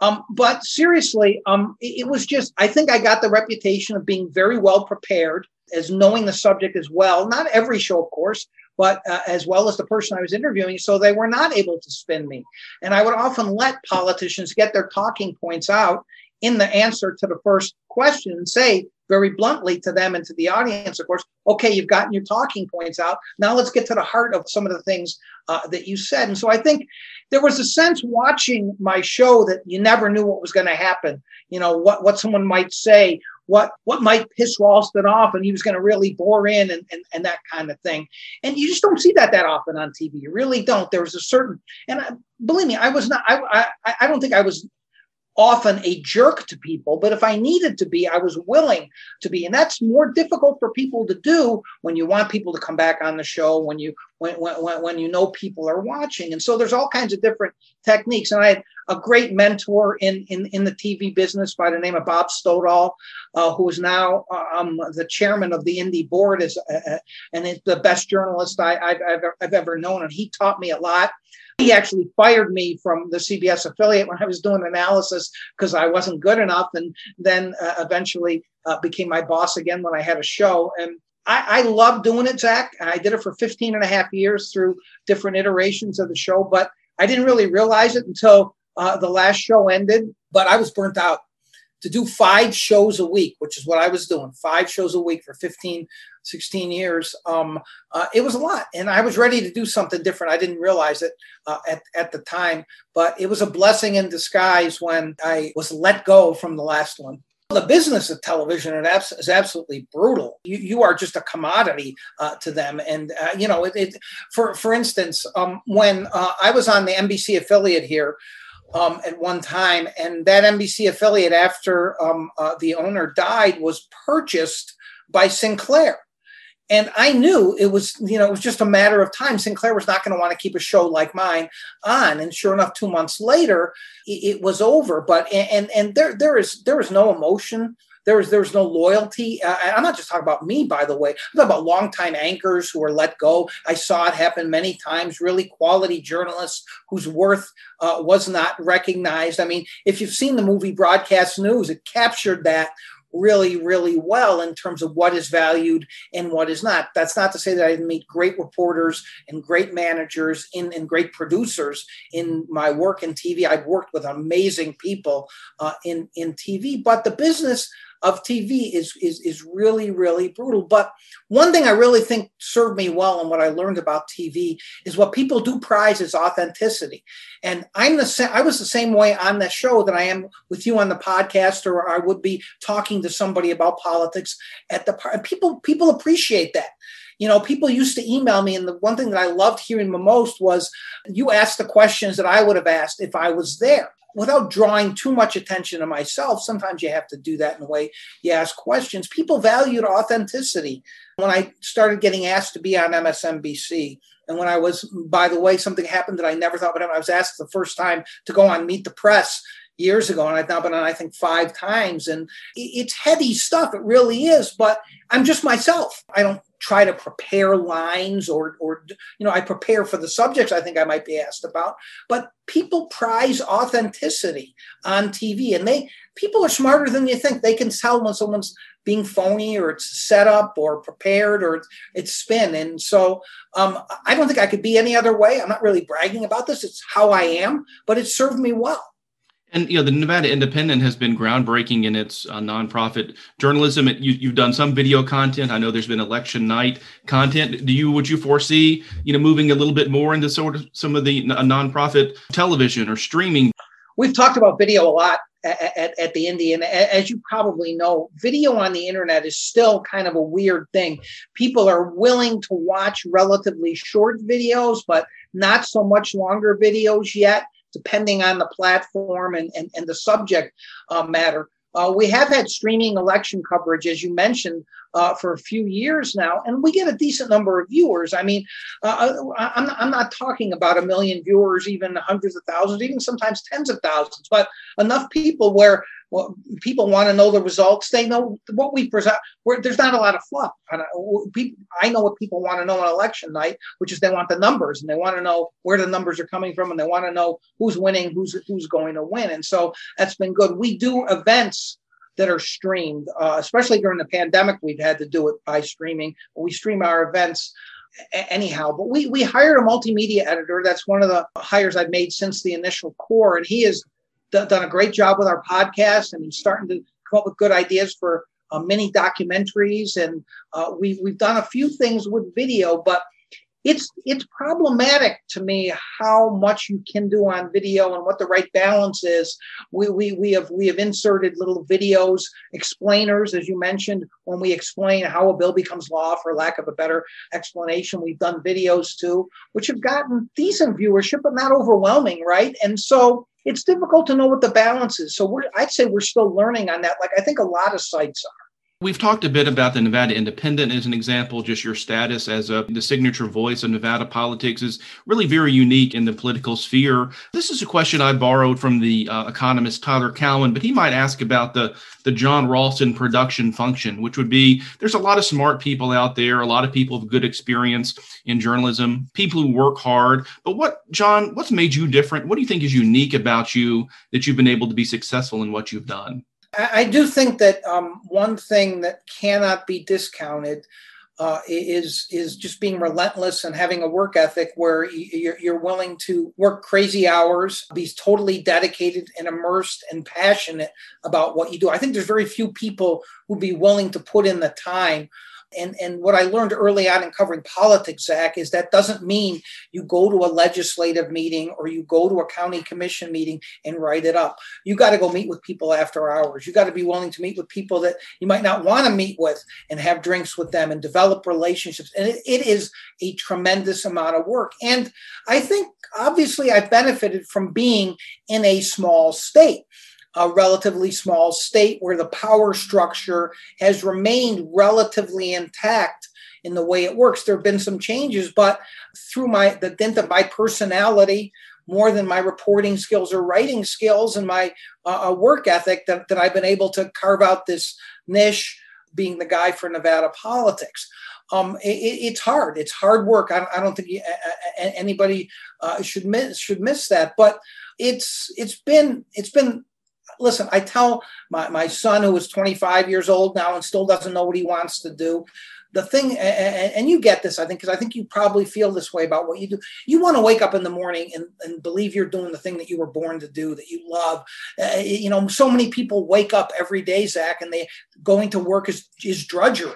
Um, but seriously, um, it, it, was just, I think I got the reputation of being very well prepared as knowing the subject as well. Not every show, of course, but uh, as well as the person I was interviewing. So they were not able to spin me. And I would often let politicians get their talking points out in the answer to the first question and say very bluntly to them and to the audience, of course, okay, you've gotten your talking points out. Now let's get to the heart of some of the things uh, that you said. And so I think there was a sense watching my show that you never knew what was going to happen. You know, what, what someone might say, what what might piss Ralston off and he was going to really bore in and, and, and that kind of thing. And you just don't see that that often on TV. You really don't. There was a certain, and I, believe me, I was not, I, I, I don't think I was often a jerk to people, but if I needed to be, I was willing to be. And that's more difficult for people to do when you want people to come back on the show, when you when when, when you know people are watching. And so there's all kinds of different techniques. And I had a great mentor in in, in the TV business by the name of Bob Stoldal, uh, who is now um, the chairman of the Indy board, is uh, uh and is the best journalist I, I've, I've, I've ever known. And he taught me a lot. He actually fired me from the CBS affiliate when I was doing analysis because I wasn't good enough, and then uh, eventually uh, became my boss again when I had a show. And I, I love doing it, Zach. I did it for 15 and a half years through different iterations of the show, but I didn't really realize it until uh, the last show ended. But I was burnt out to do five shows a week, which is what I was doing, five shows a week for 15, 16 years. Um, uh, it was a lot. And I was ready to do something different. I didn't realize it uh, at, at the time, but it was a blessing in disguise when I was let go from the last one. The business of television is absolutely brutal. You, you are just a commodity uh, to them, and uh, you know it, it, For for instance, um, when uh, I was on the NBC affiliate here, um, at one time, and that NBC affiliate, after um, uh, the owner died, was purchased by Sinclair. And I knew it was, you know, it was just a matter of time. Sinclair was not going to want to keep a show like mine on. And sure enough, two months later, it, it was over. But and and there there is there is no emotion there was there was no loyalty. Uh, I'm not just talking about me, by the way. I'm talking about longtime anchors who were let go. I saw it happen many times. Really quality journalists whose worth uh, was not recognized. I mean, if you've seen the movie Broadcast News, it captured that really, really well in terms of what is valued and what is not. That's not to say that I didn't meet great reporters and great managers and, and great producers in my work in TV. I've worked with amazing people uh, in, in TV, but the business of TV is, is, is really, really brutal. But one thing I really think served me well and what I learned about TV is what people do prize is authenticity. And I'm the I was the same way on the show that I am with you on the podcast, or I would be talking to somebody about politics at the par- people people appreciate that you know, people used to email me, and the one thing that I loved hearing the most was you asked the questions that I would have asked if I was there without drawing too much attention to myself, sometimes you have to do that in a way you ask questions. People valued authenticity. When I started getting asked to be on MSNBC, and when I was, by the way, something happened that I never thought would happen. I was asked the first time to go on Meet the Press years ago, and I've now been on, I think, five times. And it's heady stuff. It really is. But I'm just myself. I don't try to prepare lines or or you know I prepare for the subjects I think I might be asked about but people prize authenticity on TV and they people are smarter than you think they can tell when someone's being phony or it's set up or prepared or it's spin and so um, I don't think I could be any other way I'm not really bragging about this it's how I am but it served me well and you know, the Nevada Independent has been groundbreaking in its uh, nonprofit journalism. It, you, have done some video content. I know there's been election night content. Do you would you foresee you know moving a little bit more into sort of some of the n- nonprofit television or streaming? We've talked about video a lot at, at, at the Indy, and as you probably know, video on the internet is still kind of a weird thing. People are willing to watch relatively short videos, but not so much longer videos yet depending on the platform and, and, and the subject uh, matter. Uh, we have had streaming election coverage, as you mentioned, uh, for a few years now, and we get a decent number of viewers. I mean, uh, uh I'm, I'm not talking about a million viewers, even hundreds of thousands, even sometimes tens of thousands, but enough people where well, people want to know the results. They know what we present. Where there's not a lot of fluff. I know what people want to know on election night, which is they want the numbers and they want to know where the numbers are coming from and they want to know who's winning, who's who's going to win. And so that's been good. We do events that are streamed, uh, especially during the pandemic. We've had to do it by streaming. We stream our events anyhow. But we we hired a multimedia editor. That's one of the hires I've made since the initial core, and he d- done a great job with our podcast, and he's starting to come up with good ideas for uh, mini documentaries. And uh, we we've done a few things with video, but it's it's problematic to me how much you can do on video and what the right balance is. We, we, we have we have inserted little videos, explainers, as you mentioned, when we explain how a bill becomes law, for lack of a better explanation. We've done videos too, which have gotten decent viewership, but not overwhelming, right? And so it's difficult to know what the balance is. So I'd say we're still learning on that, like I think a lot of sites are. We've talked a bit about the Nevada Independent as an example. Just your status as a, the signature voice of Nevada politics is really very unique in the political sphere. This is a question I borrowed from the uh, economist Tyler Cowen, but he might ask about the the Jon Ralston production function, which would be there's a lot of smart people out there, a lot of people with good experience in journalism, people who work hard. But what, Jon, what's made you different? What do you think is unique about you that you've been able to be successful in what you've done? I do think that um, one thing that cannot be discounted uh, is is just being relentless and having a work ethic where you're, you're willing to work crazy hours, be totally dedicated and immersed and passionate about what you do. I think there's very few people who'd be willing to put in the time and, and what I learned early on in covering politics, Zach, is that doesn't mean you go to a legislative meeting or you go to a county commission meeting and write it up. You got to go meet with people after hours. You got to be willing to meet with people that you might not want to meet with and have drinks with them and develop relationships. And it, it is a tremendous amount of work. And I think obviously I've benefited from being in a small state a relatively small state where the power structure has remained relatively intact in the way it works. There have been some changes, but through my the dint of my personality, more than my reporting skills or writing skills and my uh, uh, work ethic, that, that I've been able to carve out this niche, being the guy for Nevada politics. Um, it, it's hard. It's hard work. I, I don't think anybody uh, should miss should miss that. But it's it's been it's been listen, I tell my, my son who is 25 years old now and still doesn't know what he wants to do. The thing, and, you get this, I think, because I think you probably feel this way about what you do. You want to wake up in the morning and, and believe you're doing the thing that you were born to do, that you love. Uh, you know, so many people wake up every day, Zach, and they going to work is, is drudgery.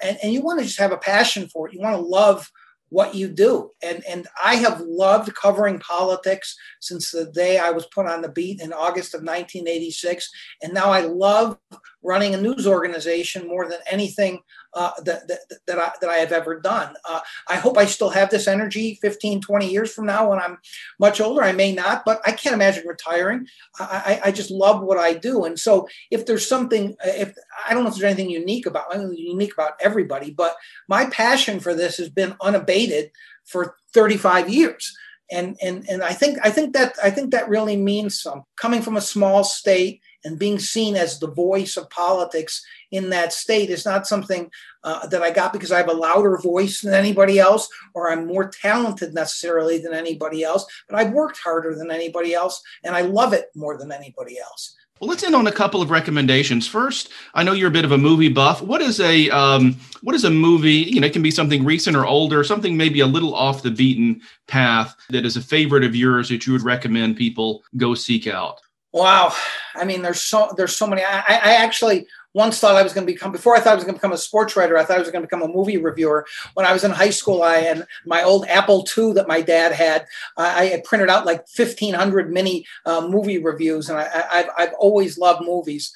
And, and you want to just have a passion for it. You want to love what you do. And, and I have loved covering politics since the day I was put on the beat in August of 1986. And now I love running a news organization more than anything uh, that, that, that, I, that I have ever done. Uh, I hope I still have this energy 15, 20 years from now when I'm much older. I may not, but I can't imagine retiring. I, I, I just love what I do. And so if there's something, if I don't know if there's anything unique about, unique about everybody, but my passion for this has been unabated for 35 years and and and I think I think that I think that really means some coming from a small state and being seen as the voice of politics in that state is not something uh, that I got because I have a louder voice than anybody else or I'm more talented necessarily than anybody else, but I've worked harder than anybody else and I love it more than anybody else. Well, let's end on a couple of recommendations. First, I know you're a bit of a movie buff. What is a um, what is a movie? You know, it can be something recent or older, something maybe a little off the beaten path that is a favorite of yours that you would recommend people go seek out. Wow, I mean, there's so there's so many. I, I actually once thought I was going to become before I thought I was going to become a sports writer. I thought I was going to become a movie reviewer. When I was in high school, I and my old Apple II that my dad had, I, had printed out like 1,500 mini uh, movie reviews, and I, have I've always loved movies.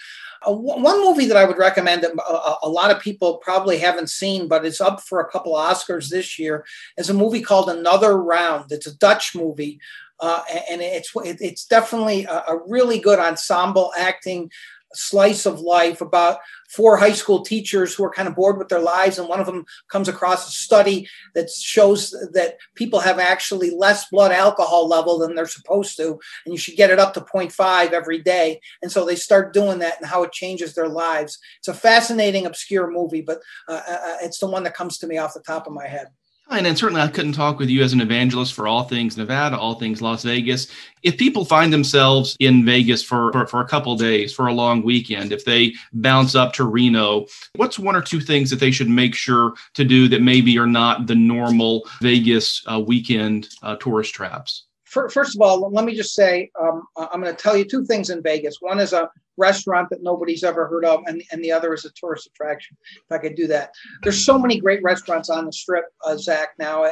Uh, one movie that I would recommend that a, a, lot of people probably haven't seen, but it's up for a couple Oscars this year, is a movie called Another Round. It's a Dutch movie uh, and it's it's definitely a, a, really good ensemble acting slice of life about four high school teachers who are kind of bored with their lives and one of them comes across a study that shows that people have actually less blood alcohol level than they're supposed to and you should get it up to 0.5 every day. And so they start doing that and how it changes their lives. It's a fascinating obscure movie but uh, uh, uh it's the one that comes to me off the top of my head And then certainly I couldn't talk with you as an evangelist for all things Nevada, all things Las Vegas. If people find themselves in Vegas for, for, for a couple days, for a long weekend, if they bounce up to Reno, what's one or two things that they should make sure to do that maybe are not the normal Vegas uh, weekend uh, tourist traps? First of all, let me just say um, I'm going to tell you two things in Vegas. One is a restaurant that nobody's ever heard of, and, and the other is a tourist attraction. If I could do that, there's so many great restaurants on the strip, uh, Zach. Now,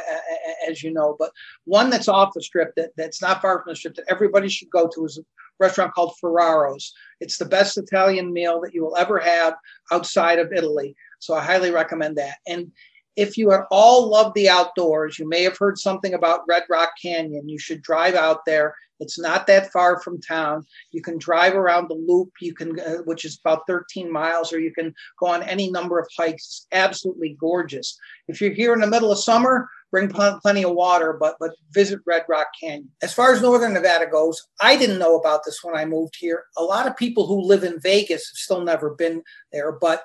as you know, but one that's off the strip that, that's not far from the strip that everybody should go to is a restaurant called Ferraro's. It's the best Italian meal that you will ever have outside of Italy. So I highly recommend that. And if you at all love the outdoors, you may have heard something about Red Rock Canyon. You should drive out there. It's not that far from town. You can drive around the loop, you can, uh, which is about 13 miles, or you can go on any number of hikes. It's absolutely gorgeous. If you're here in the middle of summer, bring pl- plenty of water, but but visit Red Rock Canyon. As far as Northern Nevada goes, I didn't know about this when I moved here. A lot of people who live in Vegas have still never been there, but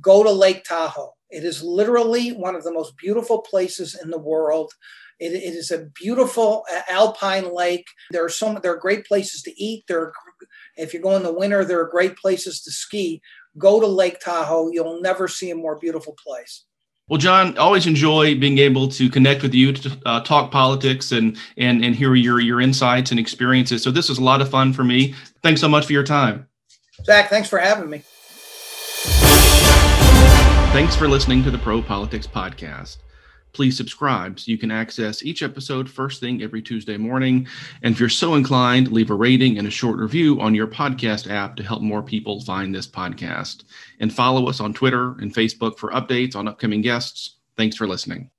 go to Lake Tahoe. It is literally one of the most beautiful places in the world. It, it is a beautiful alpine lake. There are some. There are great places to eat. There, are, if you go in the winter, there are great places to ski. Go to Lake Tahoe. You'll never see a more beautiful place. Well, Jon, always enjoy being able to connect with you to uh, talk politics and and and hear your your insights and experiences. So this is a lot of fun for me. Thanks so much for your time, Zach. Thanks for having me. Thanks for listening to the Pro Politics Podcast. Please subscribe so you can access each episode first thing every Tuesday morning. And if you're so inclined, leave a rating and a short review on your podcast app to help more people find this podcast. And follow us on Twitter and Facebook for updates on upcoming guests. Thanks for listening.